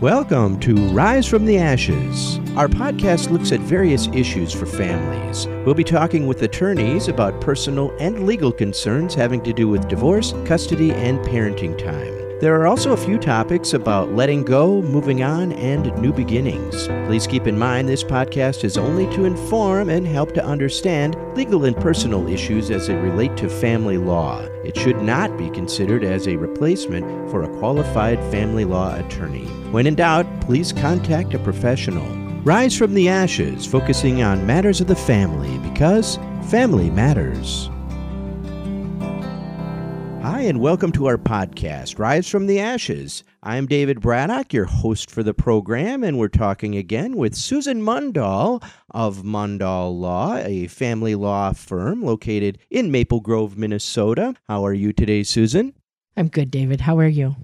Welcome to Rise from the Ashes. Our podcast looks at various issues for families. We'll be talking with attorneys about personal and legal concerns having to do with divorce, custody, and parenting time. There are also a few topics about letting go, moving on, and new beginnings. Please keep in mind this podcast is only to inform and help to understand legal and personal issues as they relate to family law. It should not be considered as a replacement for a qualified family law attorney. When in doubt, please contact a professional. Rise from the Ashes, focusing on matters of the family because family matters. Hi, and welcome to our podcast, Rise from the Ashes. I'm David Braddock, your host for the program, and we're talking again with Susan Mundahl of Mundahl Law, a family law firm located in Maple Grove, Minnesota. How are you today, Susan? I'm good, David. How are you?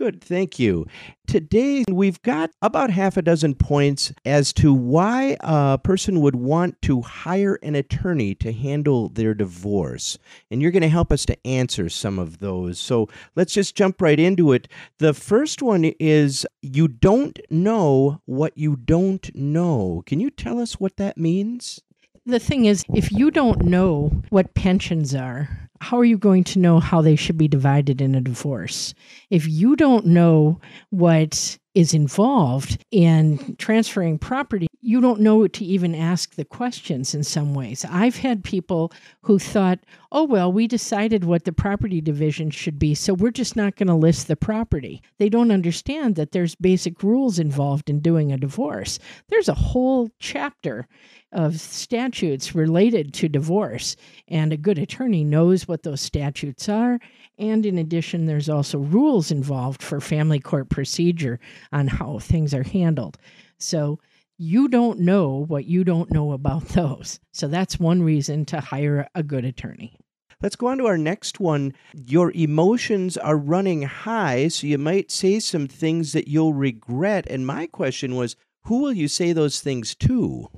Good, thank you. Today, we've got about half a dozen points as to why a person would want to hire an attorney to handle their divorce. And you're going to help us to answer some of those. So let's just jump right into it. The first one is you don't know what you don't know. Can you tell us what that means? The thing is, if you don't know what pensions are, how are you going to know how they should be divided in a divorce? If you don't know what is involved in transferring property, you don't know to even ask the questions in some ways. I've had people who thought, oh, well, we decided what the property division should be, so we're just not going to list the property. They don't understand that there's basic rules involved in doing a divorce. There's a whole chapter of statutes related to divorce, and a good attorney knows what those statutes are. And in addition, there's also rules involved for family court procedure on how things are handled. So you don't know what you don't know about those. So that's one reason to hire a good attorney. Let's go on to our next one. Your emotions are running high, so you might say some things that you'll regret. And my question was, who will you say those things to?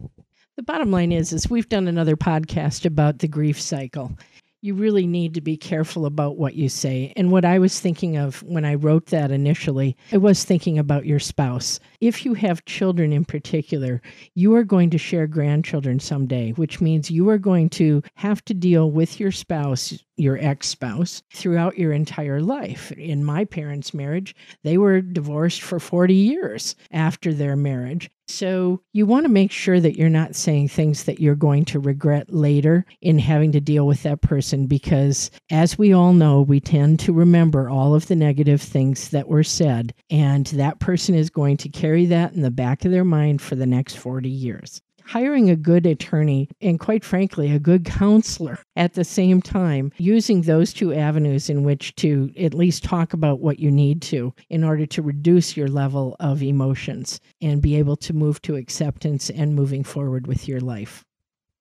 The bottom line is is we've done another podcast about the grief cycle. You really need to be careful about what you say. And what I was thinking of when I wrote that initially, I was thinking about your spouse. If you have children in particular, you are going to share grandchildren someday, which means you are going to have to deal with your spouse your ex spouse throughout your entire life. In my parents' marriage, they were divorced for 40 years after their marriage. So you want to make sure that you're not saying things that you're going to regret later in having to deal with that person because, as we all know, we tend to remember all of the negative things that were said, and that person is going to carry that in the back of their mind for the next 40 years hiring a good attorney and, quite frankly, a good counselor at the same time, using those two avenues in which to at least talk about what you need to in order to reduce your level of emotions and be able to move to acceptance and moving forward with your life.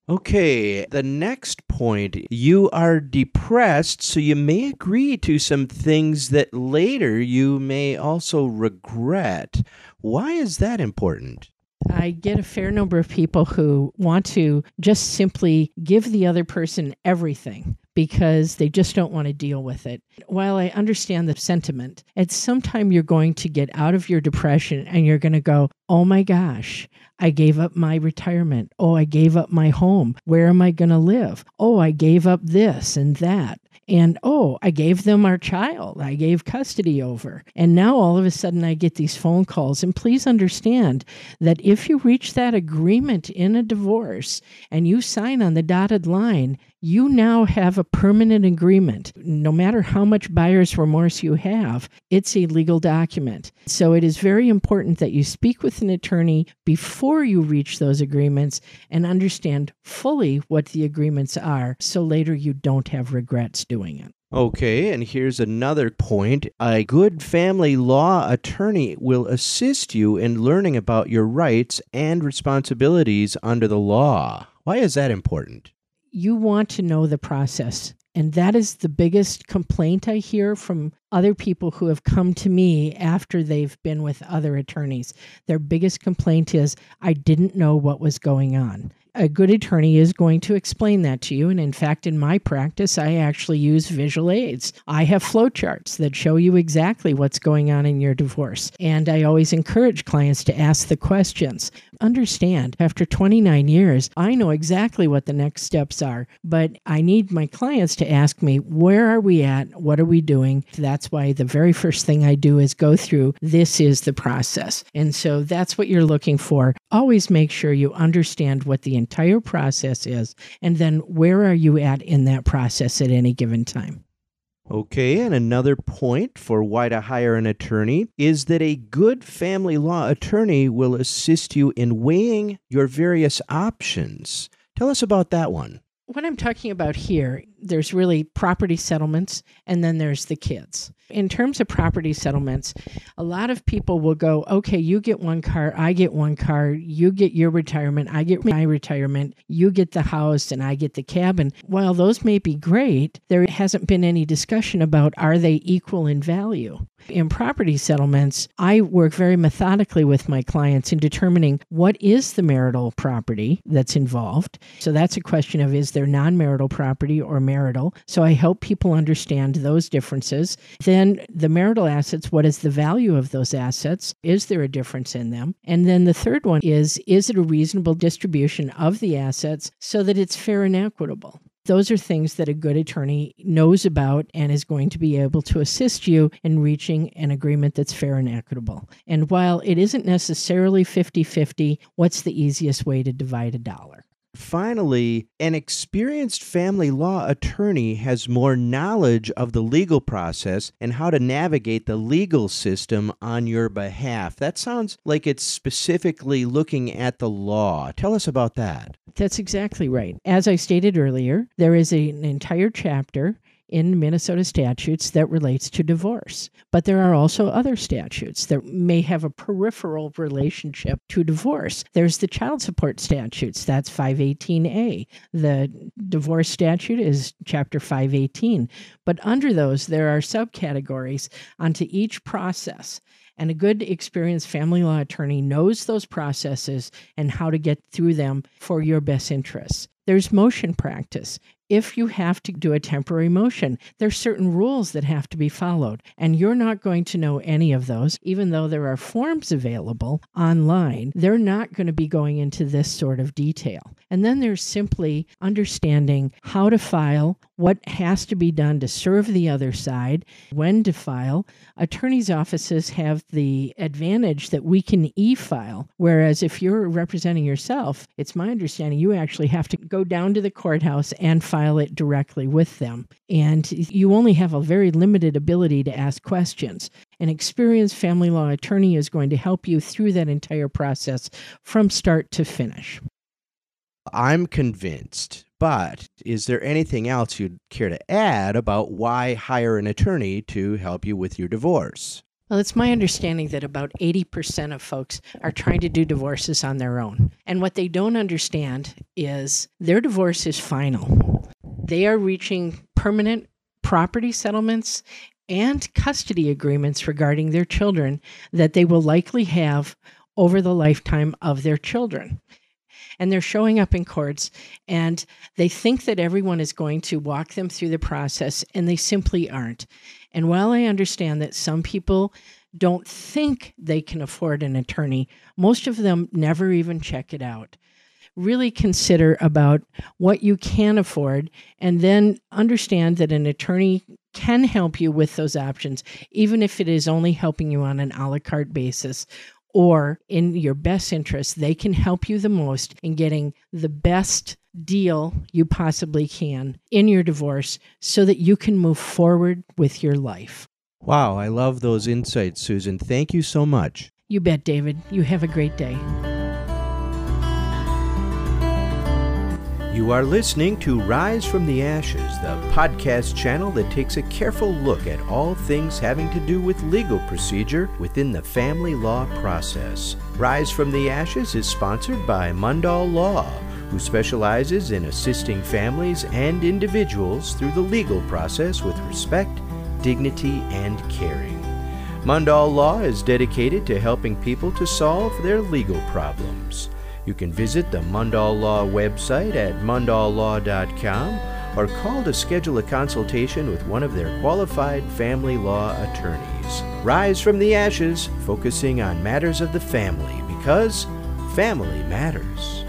Okay, the next point you are depressed, so you may agree to some things that later you may also regret. Why is that important? I get a fair number of people who want to just simply give the other person everything because they just don't want to deal with it. While I understand the sentiment, at some time you're going to get out of your depression and you're going to go, oh my gosh, I gave up my retirement. Oh, I gave up my home. Where am I going to live? Oh, I gave up this and that. And oh, I gave them our child. I gave custody over. And now all of a sudden I get these phone calls. And please understand that if you reach that agreement in a divorce and you sign on the dotted line, you now have a permanent agreement. No matter how much buyer's remorse you have, it's a legal document. So it is very important that you speak with an attorney before you reach those agreements and understand fully what the agreements are so later you don't have regrets doing it. Okay, and here's another point. A good family law attorney will assist you in learning about your rights and responsibilities under the law. Why is that important? You want to know the process. And that is the biggest complaint I hear from other people who have come to me after they've been with other attorneys. Their biggest complaint is, I didn't know what was going on. A good attorney is going to explain that to you. And in fact, in my practice, I actually use visual aids. I have flowcharts that show you exactly what's going on in your divorce. And I always encourage clients to ask the questions. Understand, after 29 years, I know exactly what the next steps are, but I need my clients to ask me, where are we at? What are we doing? That's why the very first thing I do is go through this is the process. And so that's what you're looking for. Always make sure you understand what the entire process is and then where are you at in that process at any given time. Okay, and another point for why to hire an attorney is that a good family law attorney will assist you in weighing your various options. Tell us about that one. What I'm talking about here there's really property settlements and then there's the kids. In terms of property settlements, a lot of people will go, okay, you get one car, I get one car, you get your retirement, I get my retirement, you get the house, and I get the cabin. While those may be great, there hasn't been any discussion about are they equal in value. In property settlements, I work very methodically with my clients in determining what is the marital property that's involved. So that's a question of is there non marital property or marital. So I help people understand those differences. Then the marital assets, what is the value of those assets? Is there a difference in them? And then the third one is is it a reasonable distribution of the assets so that it's fair and equitable? Those are things that a good attorney knows about and is going to be able to assist you in reaching an agreement that's fair and equitable. And while it isn't necessarily 50 50, what's the easiest way to divide a dollar? Finally, an experienced family law attorney has more knowledge of the legal process and how to navigate the legal system on your behalf. That sounds like it's specifically looking at the law. Tell us about that. That's exactly right. As I stated earlier, there is a, an entire chapter in Minnesota statutes that relates to divorce. But there are also other statutes that may have a peripheral relationship to divorce. There's the child support statutes, that's 518A. The divorce statute is chapter 518. But under those, there are subcategories onto each process. And a good, experienced family law attorney knows those processes and how to get through them for your best interests. There's motion practice if you have to do a temporary motion, there's certain rules that have to be followed. And you're not going to know any of those, even though there are forms available online. They're not going to be going into this sort of detail. And then there's simply understanding how to file, what has to be done to serve the other side, when to file. Attorneys' offices have the advantage that we can e file, whereas if you're representing yourself, it's my understanding you actually have to go down to the courthouse and file it directly with them. And you only have a very limited ability to ask questions. An experienced family law attorney is going to help you through that entire process from start to finish. I'm convinced, but is there anything else you'd care to add about why hire an attorney to help you with your divorce? Well, it's my understanding that about 80% of folks are trying to do divorces on their own. And what they don't understand is their divorce is final. They are reaching permanent property settlements and custody agreements regarding their children that they will likely have over the lifetime of their children. And they're showing up in courts and they think that everyone is going to walk them through the process, and they simply aren't. And while I understand that some people don't think they can afford an attorney, most of them never even check it out. Really consider about what you can afford and then understand that an attorney can help you with those options, even if it is only helping you on an a la carte basis or in your best interest, they can help you the most in getting the best deal you possibly can in your divorce so that you can move forward with your life. Wow, I love those insights, Susan. Thank you so much. You bet, David. You have a great day. You are listening to Rise from the Ashes, the podcast channel that takes a careful look at all things having to do with legal procedure within the family law process. Rise from the Ashes is sponsored by Mundahl Law who specializes in assisting families and individuals through the legal process with respect, dignity, and caring. Mundahl Law is dedicated to helping people to solve their legal problems. You can visit the Mundahl Law website at mundahllaw.com or call to schedule a consultation with one of their qualified family law attorneys. Rise from the ashes, focusing on matters of the family because family matters.